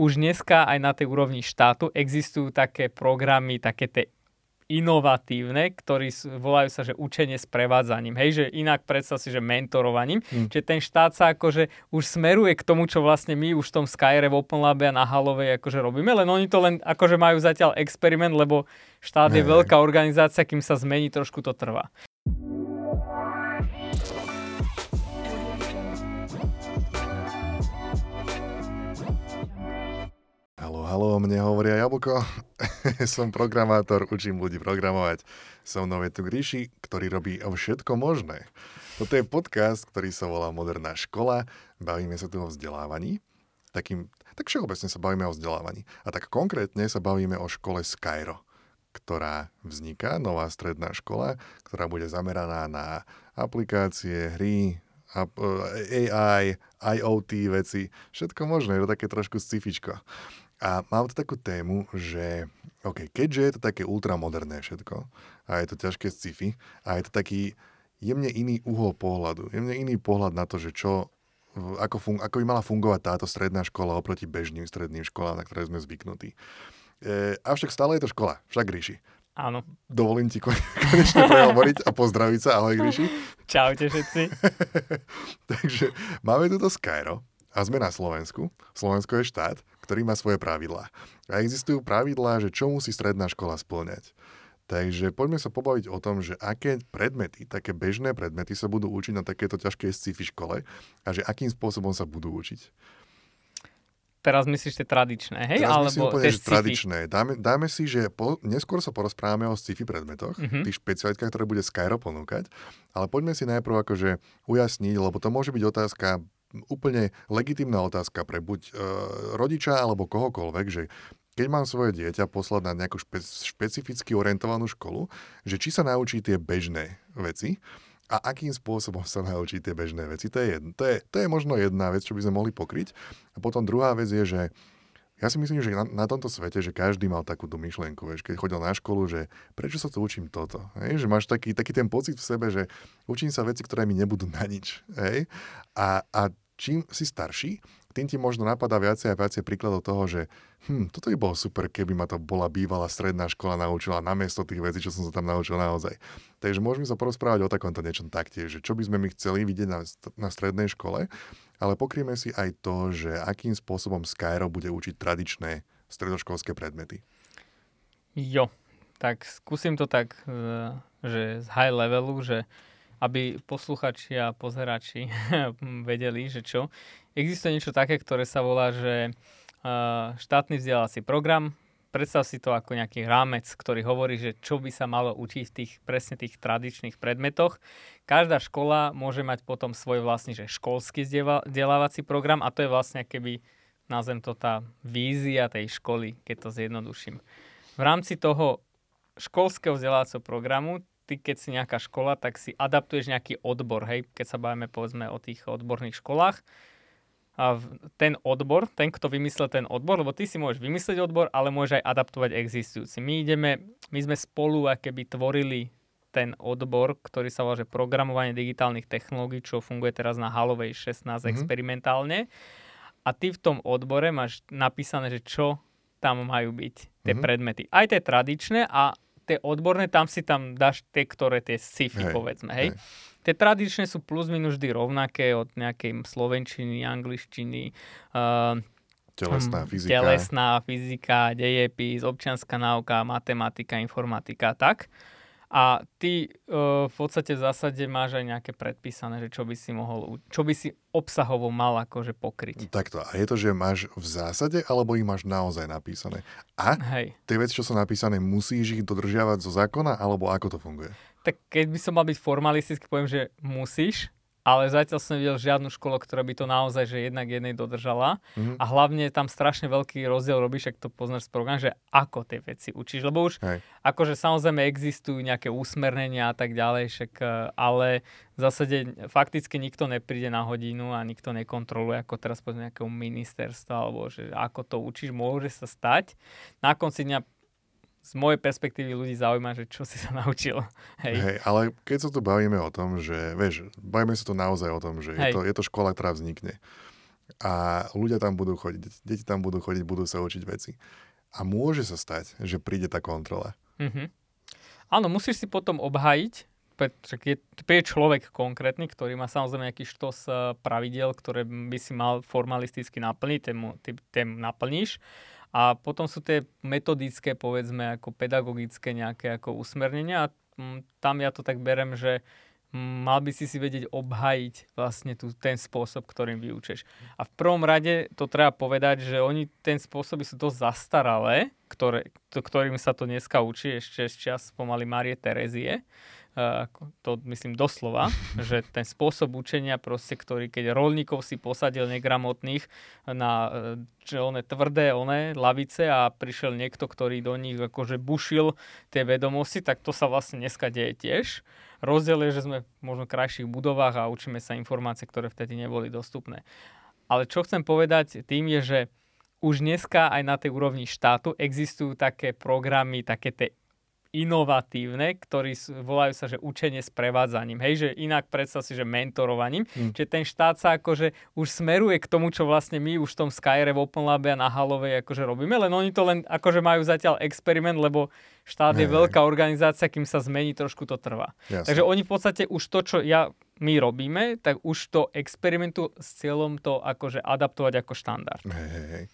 už dneska aj na tej úrovni štátu existujú také programy, také tie inovatívne, ktorí volajú sa, že učenie s prevádzaním. Hej, že inak predstav si, že mentorovaním. Hmm. Čiže ten štát sa akože už smeruje k tomu, čo vlastne my už v tom Skyre v Open Labe a na Halovej akože robíme, len oni to len akože majú zatiaľ experiment, lebo štát je veľká organizácia, kým sa zmení, trošku to trvá. Halo, mne hovoria Jablko. Som programátor, učím ľudí programovať. Som mnou je tu Gríši, ktorý robí všetko možné. Toto je podcast, ktorý sa volá Moderná škola. Bavíme sa tu o vzdelávaní. Takým, tak všeobecne sa bavíme o vzdelávaní. A tak konkrétne sa bavíme o škole Skyro, ktorá vzniká, nová stredná škola, ktorá bude zameraná na aplikácie, hry, AI, IoT veci, všetko možné, je to také trošku scifičko. A mám tu takú tému, že okay, keďže je to také ultramoderné všetko a je to ťažké sci-fi a je to taký jemne iný uhol pohľadu, jemne iný pohľad na to, že čo, ako, fun- ako by mala fungovať táto stredná škola oproti bežným stredným školám, na ktoré sme zvyknutí. E, avšak stále je to škola, však Ríši. Áno. Dovolím ti konečne prehovoriť a pozdraviť sa. Ahoj, Gríši. Čaute všetci. Takže máme tuto Skyro a sme na Slovensku. Slovensko je štát ktorý má svoje pravidlá. A existujú pravidlá, že čo musí stredná škola splňať. Takže poďme sa pobaviť o tom, že aké predmety, také bežné predmety sa budú učiť na takéto ťažkej sci-fi škole a že akým spôsobom sa budú učiť. Teraz myslíš tie tradičné, hej? Teraz Alebo úplne, tie že tradičné. Dáme, dáme si, že po, neskôr sa porozprávame o sci-fi predmetoch, mm-hmm. tých špecialitkách, ktoré bude Skyro ponúkať, ale poďme si najprv akože ujasniť, lebo to môže byť otázka úplne legitimná otázka pre buď e, rodiča alebo kohokoľvek, že keď mám svoje dieťa poslať na nejakú špe- špecificky orientovanú školu, že či sa naučí tie bežné veci a akým spôsobom sa naučí tie bežné veci. To je, jedno, to, je, to je možno jedna vec, čo by sme mohli pokryť. A potom druhá vec je, že ja si myslím, že na, na tomto svete, že každý mal takúto myšlienku, vieš, keď chodil na školu, že prečo sa to učím toto, hej? že máš taký, taký ten pocit v sebe, že učím sa veci, ktoré mi nebudú na nič. Hej? A, a čím si starší, tým ti možno napadá viacej a viacej príkladov toho, že hm, toto by bolo super, keby ma to bola bývalá stredná škola naučila namiesto tých vecí, čo som sa tam naučil naozaj. Takže môžeme sa porozprávať o takomto niečom taktiež, že čo by sme my chceli vidieť na, na strednej škole, ale pokrieme si aj to, že akým spôsobom Skyro bude učiť tradičné stredoškolské predmety. Jo, tak skúsim to tak, e, že z high levelu, že aby posluchači a pozerači vedeli, že čo. Existuje niečo také, ktoré sa volá, že štátny vzdelávací program. Predstav si to ako nejaký rámec, ktorý hovorí, že čo by sa malo učiť v tých presne tých tradičných predmetoch. Každá škola môže mať potom svoj vlastný že školský vzdelávací program a to je vlastne keby, nazvem to tá vízia tej školy, keď to zjednoduším. V rámci toho školského vzdelávacieho programu ty keď si nejaká škola, tak si adaptuješ nejaký odbor, hej, keď sa bavíme povedzme o tých odborných školách. A ten odbor, ten, kto vymyslel ten odbor, lebo ty si môžeš vymyslieť odbor, ale môžeš aj adaptovať existujúci. My ideme, my sme spolu keby tvorili ten odbor, ktorý sa volá, že programovanie digitálnych technológií, čo funguje teraz na Halovej 16 mm-hmm. experimentálne. A ty v tom odbore máš napísané, že čo tam majú byť tie mm-hmm. predmety. Aj tie tradičné a tie odborné, tam si tam dáš tie, ktoré tie sci-fi, hej, povedzme, hej. hej. Tie tradičné sú plus minus vždy rovnaké od nejakej slovenčiny, angličtiny, uh, telesná hm, fyzika, telesná fyzika, dejepis, občianská náuka, matematika, informatika, tak. A ty uh, v podstate v zásade máš aj nejaké predpísané, že čo by si mohol, čo by si obsahovo mal akože pokryť. Takto. A je to, že máš v zásade, alebo ich máš naozaj napísané? A Hej. tie veci, čo sú napísané, musíš ich dodržiavať zo zákona, alebo ako to funguje? Tak keď by som mal byť formalistický, poviem, že musíš, ale zatiaľ som nevidel žiadnu školu, ktorá by to naozaj že jednak jednej dodržala. Mm-hmm. A hlavne tam strašne veľký rozdiel robíš, ak to poznáš z program, že ako tie veci učíš. Lebo už Hej. akože samozrejme existujú nejaké úsmernenia a tak ďalej, však, e, ale v zásade fakticky nikto nepríde na hodinu a nikto nekontroluje, ako teraz povedzme nejakého ministerstva, alebo že ako to učíš, môže sa stať. Na konci dňa z mojej perspektívy ľudí zaujíma, že čo si sa naučil. Hej. Hej, ale keď sa tu bavíme o tom, že, vieš, bavíme sa tu naozaj o tom, že je to, je to škola, ktorá vznikne. a ľudia tam budú chodiť, deti tam budú chodiť, budú sa učiť veci. A môže sa stať, že príde tá kontrola. Mm-hmm. Áno, musíš si potom obhajiť, je, je človek konkrétny, ktorý má samozrejme nejaký štos eh, pravidel, ktoré by si mal formalisticky naplniť, ten, ten naplníš. A potom sú tie metodické, povedzme, ako pedagogické nejaké ako usmernenia a mm, tam ja to tak berem, že mal by si si vedieť obhajiť vlastne tu, ten spôsob, ktorým vyučeš. A v prvom rade to treba povedať, že oni ten spôsoby sú dosť zastaralé, ktoré, to, ktorým sa to dneska učí ešte z čas pomaly Marie Terezie. Uh, to myslím doslova, že ten spôsob učenia proste, ktorý keď rolníkov si posadil negramotných na že one tvrdé one lavice a prišiel niekto, ktorý do nich akože bušil tie vedomosti, tak to sa vlastne dneska deje tiež. Rozdiel je, že sme možno v krajších budovách a učíme sa informácie, ktoré vtedy neboli dostupné. Ale čo chcem povedať tým je, že už dneska aj na tej úrovni štátu existujú také programy, také tie inovatívne, ktorí volajú sa, že učenie s prevádzaním. Hej, že inak predstav si, že mentorovaním. Mm. Čiže ten štát sa akože už smeruje k tomu, čo vlastne my už v tom Skyre, v Open Labe a na Halovej akože robíme, len oni to len akože majú zatiaľ experiment, lebo štát je veľká organizácia, kým sa zmení, trošku to trvá. Jasne. Takže oni v podstate už to, čo ja my robíme, tak už to experimentu s cieľom to akože adaptovať ako štandard. Hej, hej, hej.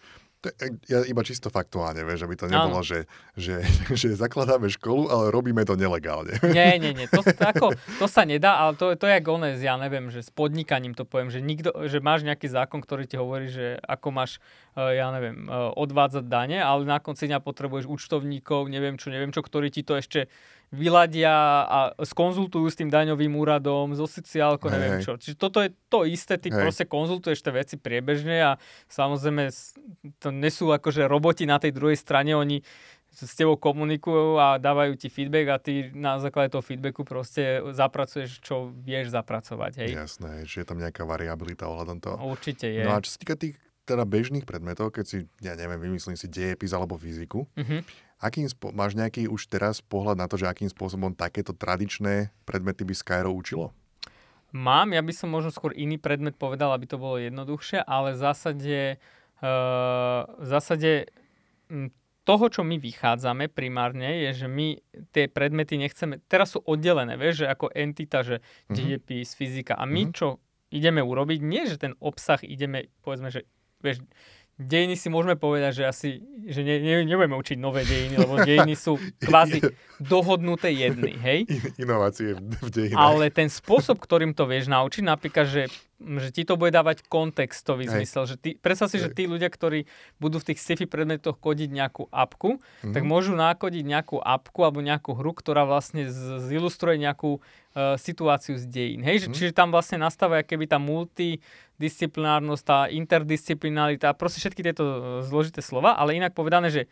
Ja iba čisto faktuálne, vieš, aby to nebolo, že, že, že zakladáme školu, ale robíme to nelegálne. Nie, nie, nie, to, to, ako, to sa nedá, ale to, to je ako one, ja neviem, že s podnikaním to poviem, že, nikto, že máš nejaký zákon, ktorý ti hovorí, že ako máš, e, ja neviem, e, odvádzať dane, ale na konci dňa potrebuješ účtovníkov, neviem čo, neviem čo, ktorí ti to ešte vyladia a skonzultujú s tým daňovým úradom, so sociálkou, neviem čo. Čiže toto je to isté, ty Hej. proste konzultuješ tie veci priebežne a samozrejme to nesú akože roboti na tej druhej strane, oni s tebou komunikujú a dávajú ti feedback a ty na základe toho feedbacku proste zapracuješ, čo vieš zapracovať. Hej. Jasné, že je tam nejaká variabilita ohľadom toho. Určite je. No a čo sa týka tých teda bežných predmetov, keď si, ja neviem, vymyslím si dejepis alebo fyziku, mm-hmm. akým spo- máš nejaký už teraz pohľad na to, že akým spôsobom takéto tradičné predmety by Skyro učilo? Mám, ja by som možno skôr iný predmet povedal, aby to bolo jednoduchšie, ale v zásade, uh, v zásade toho, čo my vychádzame primárne, je, že my tie predmety nechceme, teraz sú oddelené, vieš, že ako entita, že mm-hmm. dejepis, fyzika a my mm-hmm. čo ideme urobiť, nie že ten obsah ideme, povedzme, že vieš, dejiny si môžeme povedať, že asi, že ne, ne, nebudeme učiť nové dejiny, lebo dejiny sú kvázi dohodnuté jedny, hej? Inovácie v dejinách. Ale ten spôsob, ktorým to vieš naučiť, napríklad, že že ti to bude dávať kontextový Hej. zmysel. Že ty, predstav si, Hej. že tí ľudia, ktorí budú v tých sci-fi predmetoch kodiť nejakú apku, mm-hmm. tak môžu nakodiť nejakú apku alebo nejakú hru, ktorá vlastne z, zilustruje nejakú uh, situáciu z dejín. Hej? Mm-hmm. Čiže tam vlastne nastáva keby tá multidisciplinárnosť, tá interdisciplinarita, proste všetky tieto e, zložité slova, ale inak povedané, že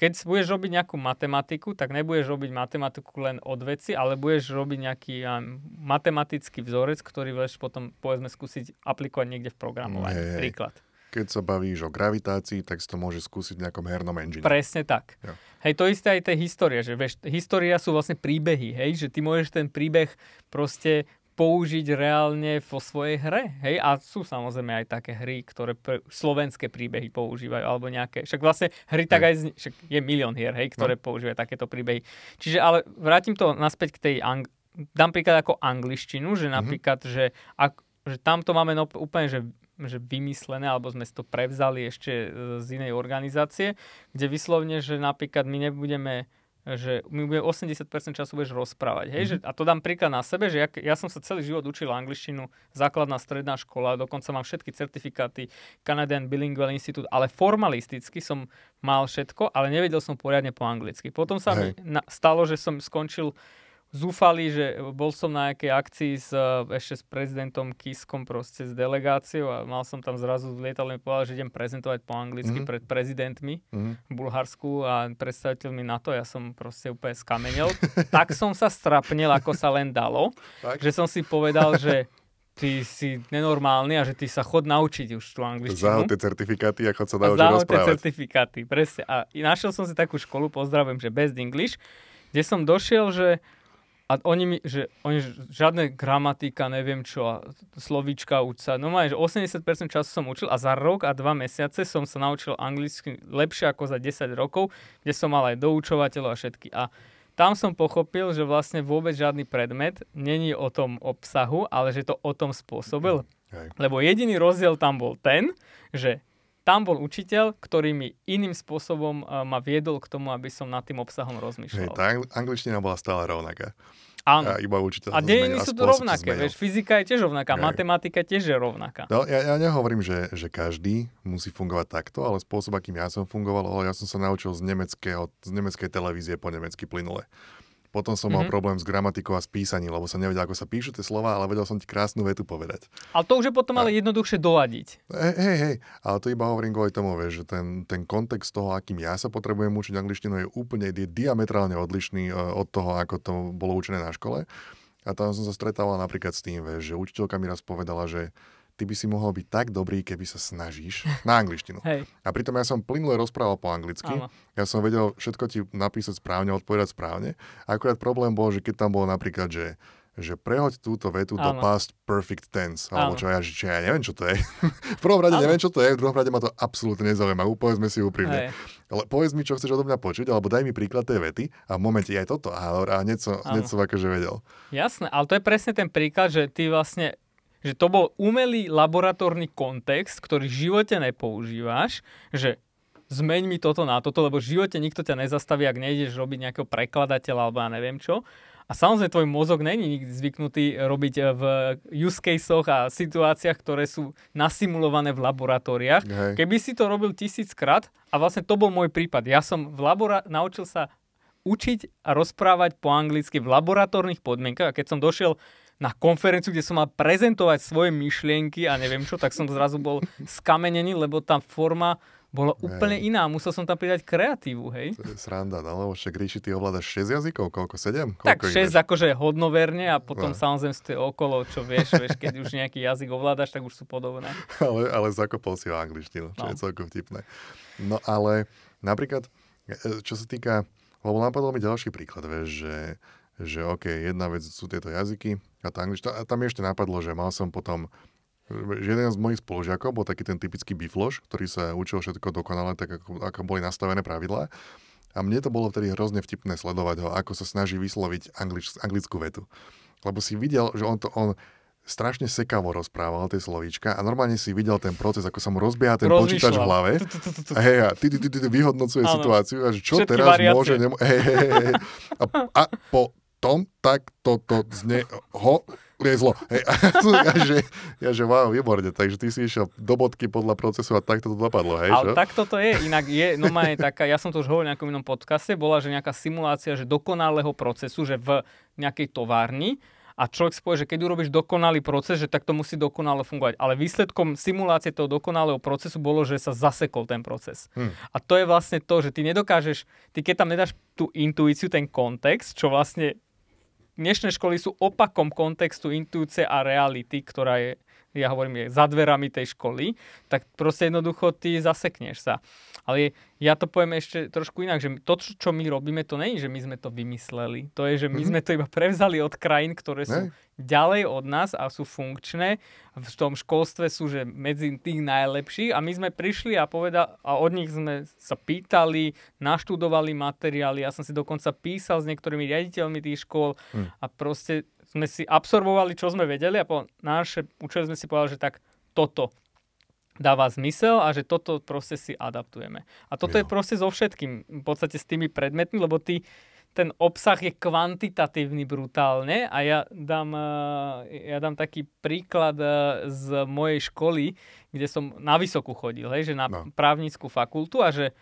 keď budeš robiť nejakú matematiku, tak nebudeš robiť matematiku len od veci, ale budeš robiť nejaký ja, matematický vzorec, ktorý budeš potom, povedzme, skúsiť aplikovať niekde v programovaní. Hey, Príklad. Keď sa bavíš o gravitácii, tak si to môže skúsiť v nejakom hernom engine. Presne tak. Jo. Hej, to isté aj tej história, že vieš, história sú vlastne príbehy, hej, že ty môžeš ten príbeh proste použiť reálne vo svojej hre. Hej? A sú samozrejme aj také hry, ktoré pr- slovenské príbehy používajú, alebo nejaké. Však vlastne hry tak aj, však je milión hier, hej, ktoré no. používajú takéto príbehy. Čiže ale vrátim to naspäť k tej, ang- dám príklad ako angličtinu, že mhm. napríklad, mm-hmm. že, ak, že tamto máme no, úplne, že že vymyslené, alebo sme si to prevzali ešte z inej organizácie, kde vyslovne, že napríklad my nebudeme že mi bude 80% času budeš rozprávať. Hej? Mm-hmm. Že, a to dám príklad na sebe, že ja, ja som sa celý život učil angličtinu, základná stredná škola, dokonca mám všetky certifikáty Canadian Bilingual Institute, ale formalisticky som mal všetko, ale nevedel som poriadne po anglicky. Potom sa Hej. mi na, stalo, že som skončil zúfali, že bol som na nejakej akcii s, eh, ešte s prezidentom Kiskom proste s delegáciou a mal som tam zrazu v lietadle povedal, že idem prezentovať po anglicky mm-hmm. pred prezidentmi mm-hmm. v Bulharsku a predstaviteľmi NATO. Ja som proste úplne skamenel. tak som sa strapnil, ako sa len dalo, tak? že som si povedal, že ty si nenormálny a že ty sa chod naučiť už tú angličtinu. tie certifikáty a chod sa naučiť rozprávať. certifikáty, presne. A našiel som si takú školu, pozdravujem, že Best English, kde som došiel, že a oni mi, že oni, žiadne gramatika, neviem čo, a slovíčka uč sa. No že 80% času som učil a za rok a dva mesiace som sa naučil anglicky lepšie ako za 10 rokov, kde som mal aj doučovateľov a všetky. A tam som pochopil, že vlastne vôbec žiadny predmet není o tom obsahu, ale že to o tom spôsobil. Hej. Lebo jediný rozdiel tam bol ten, že tam bol učiteľ, ktorý mi iným spôsobom uh, ma viedol k tomu, aby som nad tým obsahom rozmýšľal. Hej, tá angličtina bola stále rovnaká. Áno. A iba učiteľ a dejiny sú to rovnaké, vieš, fyzika je tiež rovnaká, Hej. matematika tiež je rovnaká. No, ja, ja nehovorím, že, že každý musí fungovať takto, ale spôsob, akým ja som fungoval, ale ja som sa naučil z, nemeckého, z nemeckej televízie po nemecky plynule. Potom som mm-hmm. mal mhm. problém s gramatikou a s písaním, lebo som nevedel, ako sa píšu tie slova, ale vedel som ti krásnu vetu povedať. Ale to už je potom a... ale jednoduchšie doladiť. Hej, hej, hej, ale to iba hovorím kvôli tomu, vieš, že ten, ten kontext toho, akým ja sa potrebujem učiť angličtinu, je úplne je diametrálne odlišný e, od toho, ako to bolo učené na škole. A tam som sa stretával napríklad s tým, vieš, že učiteľka mi raz povedala, že ty by si mohol byť tak dobrý, keby sa snažíš na angličtinu. Hej. A pritom ja som plynule rozprával po anglicky. Áno. Ja som vedel všetko ti napísať správne, odpovedať správne. Akurát problém bol, že keď tam bolo napríklad, že že prehoď túto vetu Áno. do past perfect tense. Alebo čo ja, čo ja neviem, čo to je. v prvom rade Áno. neviem, čo to je, v druhom rade ma to absolútne nezaujíma. Povedzme si úprimne. Hej. Ale povedz mi, čo chceš odo mňa počuť, alebo daj mi príklad tej vety a v momente aj toto. A, a niečo, niečo akože vedel. Jasné, ale to je presne ten príklad, že ty vlastne že to bol umelý laboratórny kontext, ktorý v živote nepoužívaš, že zmeň mi toto na toto, lebo v živote nikto ťa nezastaví, ak nejdeš robiť nejakého prekladateľa alebo ja neviem čo. A samozrejme, tvoj mozog není nikdy zvyknutý robiť v use caseoch a situáciách, ktoré sú nasimulované v laboratóriách. Hej. Keby si to robil tisíckrát, a vlastne to bol môj prípad. Ja som v labora- naučil sa učiť a rozprávať po anglicky v laboratórnych podmienkach a keď som došiel na konferenciu, kde som mal prezentovať svoje myšlienky a neviem čo, tak som zrazu bol skamenený, lebo tá forma bola úplne hej. iná. Musel som tam pridať kreatívu, hej. To je sranda, no lebo však Ríši, ty ovládaš 6 jazykov, koľko? 7? Koľko tak 6 akože hodnoverne a potom no. samozrejme ste okolo, čo vieš, vieš, keď už nejaký jazyk ovládaš, tak už sú podobné. ale, ale zakopol si ho angličtinu, čo no. je celkom vtipné. No ale napríklad, e, čo sa týka, lebo napadol mi ďalší príklad, vieš, že že OK, jedna vec sú tieto jazyky a tá angličtina. A tam ešte napadlo, že mal som potom že jeden z mojich spolužiakov bol taký ten typický bifloš, ktorý sa učil všetko dokonale, tak ako, ako boli nastavené pravidlá. A mne to bolo vtedy hrozne vtipné sledovať ho, ako sa snaží vysloviť anglič, anglickú vetu. Lebo si videl, že on to, on strašne sekavo rozprával tie slovíčka a normálne si videl ten proces, ako sa mu rozbieha ten počítač v hlave. A hej, a ty, ty, ty, ty vyhodnocuje situáciu a že čo teraz môže... Nemo- hej, hej, hej. A, a po tom, tak toto zne, ho, liezlo. Hej. ja, že, ja, že wow, výborne, takže ty si išiel do bodky podľa procesu a takto to dopadlo, hej? Ale tak toto je, inak je, no má je taká, ja som to už hovoril v nejakom inom podcaste, bola, že nejaká simulácia, že dokonalého procesu, že v nejakej továrni, a človek si povie, že keď urobíš dokonalý proces, že tak to musí dokonale fungovať. Ale výsledkom simulácie toho dokonalého procesu bolo, že sa zasekol ten proces. Hmm. A to je vlastne to, že ty nedokážeš, ty keď tam nedáš tú intuíciu, ten kontext, čo vlastne dnešné školy sú opakom kontextu intuície a reality, ktorá je, ja hovorím, je za dverami tej školy, tak proste jednoducho ty zasekneš sa. Ale ja to poviem ešte trošku inak, že to, čo my robíme, to je, že my sme to vymysleli. To je, že my mm-hmm. sme to iba prevzali od krajín, ktoré sú ne? ďalej od nás a sú funkčné. V tom školstve sú, že medzi tých najlepších a my sme prišli a povedal, a od nich sme sa pýtali, naštudovali materiály. Ja som si dokonca písal s niektorými riaditeľmi tých škôl mm. a proste sme si absorbovali, čo sme vedeli a po naše učili sme si povedali, že tak toto dáva zmysel a že toto proste si adaptujeme. A toto jo. je proste so všetkým, v podstate s tými predmetmi, lebo ty, ten obsah je kvantitatívny brutálne a ja dám, eh, ja dám taký príklad eh, z mojej školy, kde som na vysokú chodil, hej, že na no. právnickú fakultu a že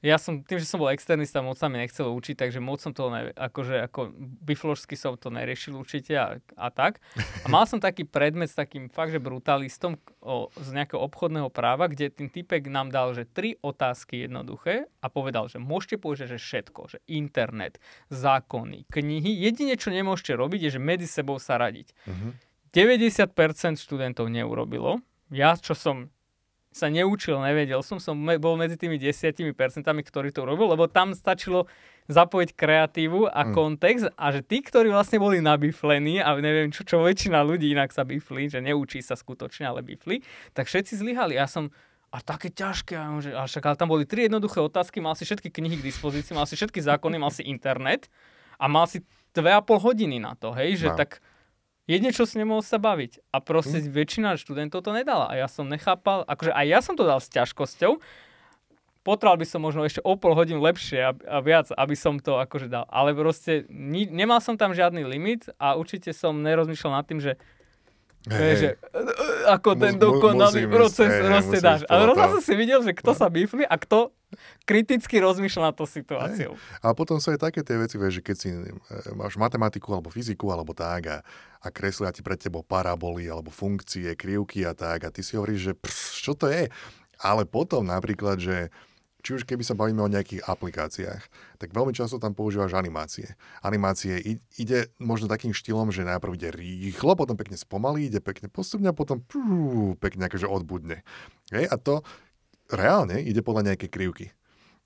ja som, tým, že som bol externista, moc sa mi nechcelo učiť, takže moc som to, ne, akože ako bifložsky som to neriešil určite a, a tak. A mal som taký predmet s takým fakt, že brutalistom o, z nejakého obchodného práva, kde ten typek nám dal, že tri otázky jednoduché a povedal, že môžete povedať, že všetko, že internet, zákony, knihy. Jedine, čo nemôžete robiť, je, že medzi sebou sa radiť. Uh-huh. Mhm. 90% študentov neurobilo. Ja, čo som sa neučil, nevedel som, som bol medzi tými desiatimi percentami, ktorí to robil, lebo tam stačilo zapojiť kreatívu a mm. kontext a že tí, ktorí vlastne boli nabiflení a neviem čo, čo väčšina ľudí inak sa bifli, že neučí sa skutočne, ale bifli, tak všetci zlyhali. Ja som, a také ťažké, a, že, a však, ale tam boli tri jednoduché otázky, mal si všetky knihy k dispozícii, mal si všetky zákony, mal si internet a mal si dve a pol hodiny na to, hej, že no. tak jedne, čo si nemohol sa baviť. A proste mm. väčšina študentov to nedala. A ja som nechápal, akože aj ja som to dal s ťažkosťou, potreboval by som možno ešte o pol hodín lepšie a, a viac, aby som to akože dal. Ale proste ni, nemal som tam žiadny limit a určite som nerozmýšľal nad tým, že Hey, že, ako ten dokonalý proces hey, proste dáš. Ale rozhodne si videl, že kto no. sa bifli a kto kriticky rozmýšľa nad to situáciou. Hey. A potom sú aj také tie veci, že keď si e, máš matematiku alebo fyziku alebo tak a, a kreslia ti pred tebou paraboly alebo funkcie, krivky a tak a ty si hovoríš, že prs, čo to je? Ale potom napríklad, že či už keby sa bavíme o nejakých aplikáciách, tak veľmi často tam používaš animácie. Animácie ide možno takým štýlom, že najprv ide rýchlo, potom pekne spomalí, ide pekne postupne a potom prú, pekne akože odbudne. Hej? A to reálne ide podľa nejakej krivky.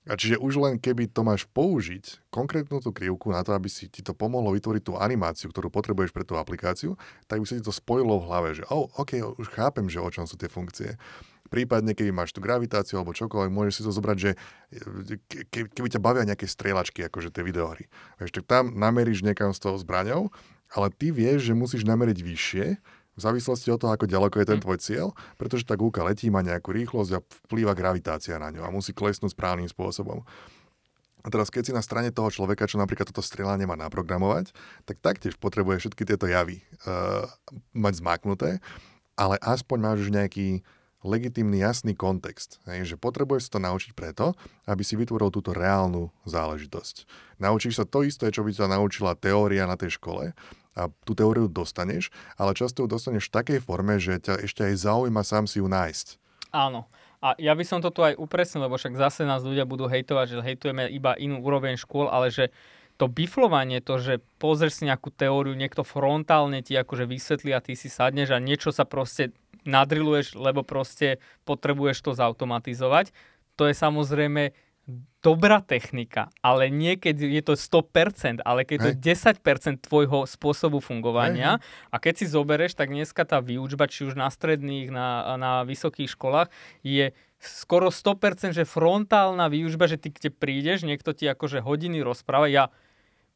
A čiže už len keby to máš použiť, konkrétnu tú krivku na to, aby si ti to pomohlo vytvoriť tú animáciu, ktorú potrebuješ pre tú aplikáciu, tak by si ti to spojilo v hlave, že oh, OK, už chápem, že o čom sú tie funkcie. Prípadne, keby máš tú gravitáciu alebo čokoľvek, môžeš si to zobrať, že ke, keby ťa bavia nejaké strieľačky, akože tie videohry. Vieš, tak tam nameríš niekam s tou zbraňou, ale ty vieš, že musíš nameriť vyššie, v závislosti od toho, ako ďaleko je ten hm. tvoj cieľ, pretože tá gúka letí, má nejakú rýchlosť a vplýva gravitácia na ňu a musí klesnúť správnym spôsobom. A teraz, keď si na strane toho človeka, čo napríklad toto strieľanie má naprogramovať, tak taktiež potrebuje všetky tieto javy uh, mať zmáknuté, ale aspoň máš už nejaký legitímny, jasný kontext. Hej, že potrebuješ to naučiť preto, aby si vytvoril túto reálnu záležitosť. Naučíš sa to isté, čo by sa naučila teória na tej škole a tú teóriu dostaneš, ale často ju dostaneš v takej forme, že ťa ešte aj zaujíma sám si ju nájsť. Áno. A ja by som to tu aj upresnil, lebo však zase nás ľudia budú hejtovať, že hejtujeme iba inú úroveň škôl, ale že to biflovanie, to, že pozrieš si nejakú teóriu, niekto frontálne ti akože vysvetlí a ty si sadneš a niečo sa proste nadriluješ, lebo proste potrebuješ to zautomatizovať. To je samozrejme dobrá technika, ale nie keď je to 100%, ale keď Hej. to je 10% tvojho spôsobu fungovania. Hej. A keď si zoberieš, tak dneska tá výučba, či už na stredných, na, na vysokých školách, je skoro 100%, že frontálna výučba, že ty kde prídeš, niekto ti akože hodiny rozpráva. Ja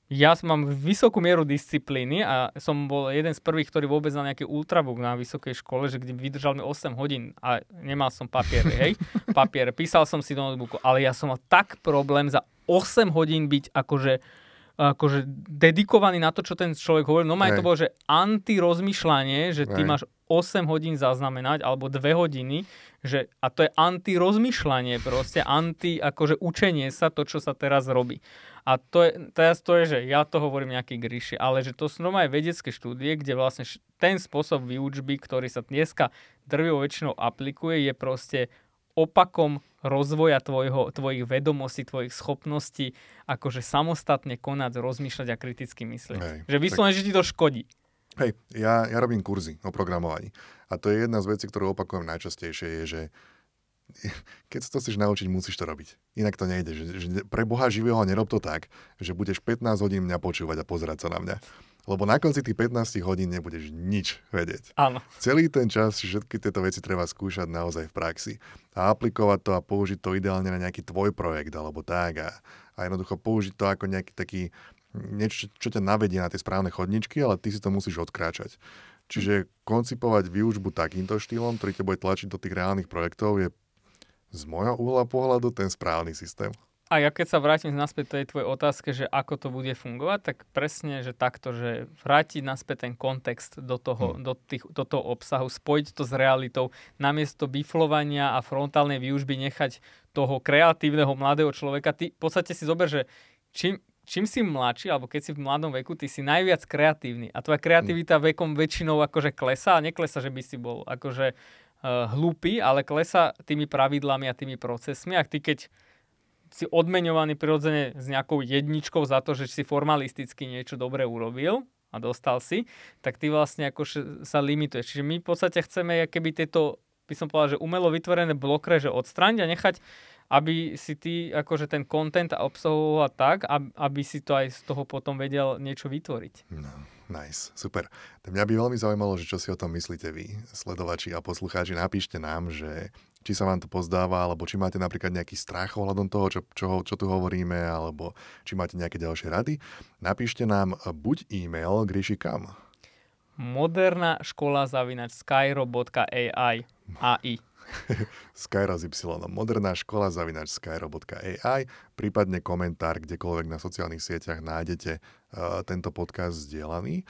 ja mám vysokú mieru disciplíny a som bol jeden z prvých, ktorý vôbec na nejaký ultrabook na vysokej škole, že kde vydržal mi 8 hodín a nemal som papier, hej, papier, písal som si do notebooku, ale ja som mal tak problém za 8 hodín byť akože akože dedikovaný na to, čo ten človek hovoril. No aj to bolo, že antirozmýšľanie, že ty Hej. máš 8 hodín zaznamenať, alebo 2 hodiny, že, a to je antirozmýšľanie proste, anti akože učenie sa to, čo sa teraz robí. A to je, teraz to je, že ja to hovorím nejaký gríši, ale že to sú aj vedecké štúdie, kde vlastne ten spôsob výučby, ktorý sa dneska drvivou väčšinou aplikuje, je proste opakom rozvoja tvojho, tvojich vedomostí, tvojich schopností, akože samostatne konať, rozmýšľať a kriticky myslieť. Hej, že vyslovene, tak... že ti to škodí. Hej, ja, ja robím kurzy o programovaní. A to je jedna z vecí, ktorú opakujem najčastejšie, je, že keď sa to chceš naučiť, musíš to robiť. Inak to nejde. Že, že pre Boha živého nerob to tak, že budeš 15 hodín mňa počúvať a pozerať sa na mňa. Lebo na konci tých 15 hodín nebudeš nič vedieť. Áno. Celý ten čas všetky tieto veci treba skúšať naozaj v praxi. A aplikovať to a použiť to ideálne na nejaký tvoj projekt alebo tak. A, a jednoducho použiť to ako nejaký taký niečo, čo ťa navedie na tie správne chodničky, ale ty si to musíš odkráčať. Čiže koncipovať výučbu takýmto štýlom, ktorý ťa bude tlačiť do tých reálnych projektov, je z môjho uhla pohľadu ten správny systém. A ja keď sa vrátim naspäť tej tvojej otázke, že ako to bude fungovať, tak presne, že takto, že vrátiť naspäť ten kontext do toho, hmm. do, tých, do toho obsahu, spojiť to s realitou, namiesto biflovania a frontálnej výužby nechať toho kreatívneho mladého človeka. Ty v podstate si zober, že čím, čím si mladší, alebo keď si v mladom veku, ty si najviac kreatívny. A tvoja kreativita vekom väčšinou akože klesá a neklesa, že by si bol akože uh, hlúpy, ale klesa tými pravidlami a tými procesmi. A ty keď si odmeňovaný prirodzene s nejakou jedničkou za to, že si formalisticky niečo dobre urobil a dostal si, tak ty vlastne ako sa limituješ. Čiže my v podstate chceme keby tieto by som povedal, že umelo vytvorené blokre, že odstrániť a nechať aby si ty akože ten content obsahoval tak, aby si to aj z toho potom vedel niečo vytvoriť. No, nice, super. Tak mňa by veľmi zaujímalo, že čo si o tom myslíte vy, sledovači a poslucháči. Napíšte nám, že či sa vám to pozdáva, alebo či máte napríklad nejaký strach ohľadom toho, čo, čo, čo tu hovoríme, alebo či máte nejaké ďalšie rady. Napíšte nám buď e-mail, Gríši kam? Moderná škola zavinač skyro.ai AI. Skyro s Y. Moderná škola zavinač skyro.ai, prípadne komentár kdekoľvek na sociálnych sieťach nájdete uh, tento podcast zdieľaný.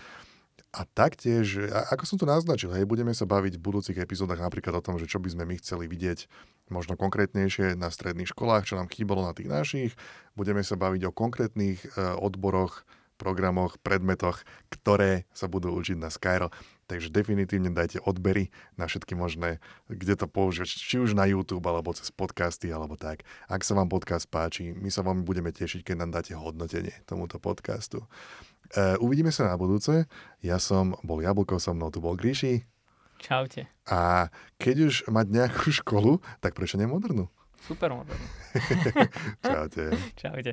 A taktiež, ako som tu naznačil, hej, budeme sa baviť v budúcich epizódach napríklad o tom, že čo by sme my chceli vidieť možno konkrétnejšie na stredných školách, čo nám chýbalo na tých našich. Budeme sa baviť o konkrétnych uh, odboroch, programoch, predmetoch, ktoré sa budú učiť na Skyro. Takže definitívne dajte odbery na všetky možné, kde to používať, či už na YouTube, alebo cez podcasty, alebo tak. Ak sa vám podcast páči, my sa vám budeme tešiť, keď nám dáte hodnotenie tomuto podcastu. E, uvidíme sa na budúce. Ja som bol Jablko, so mnou tu bol Gríši. Čaute. A keď už mať nejakú školu, tak prečo nemodernú? Super modernú. Čaute. Čaute.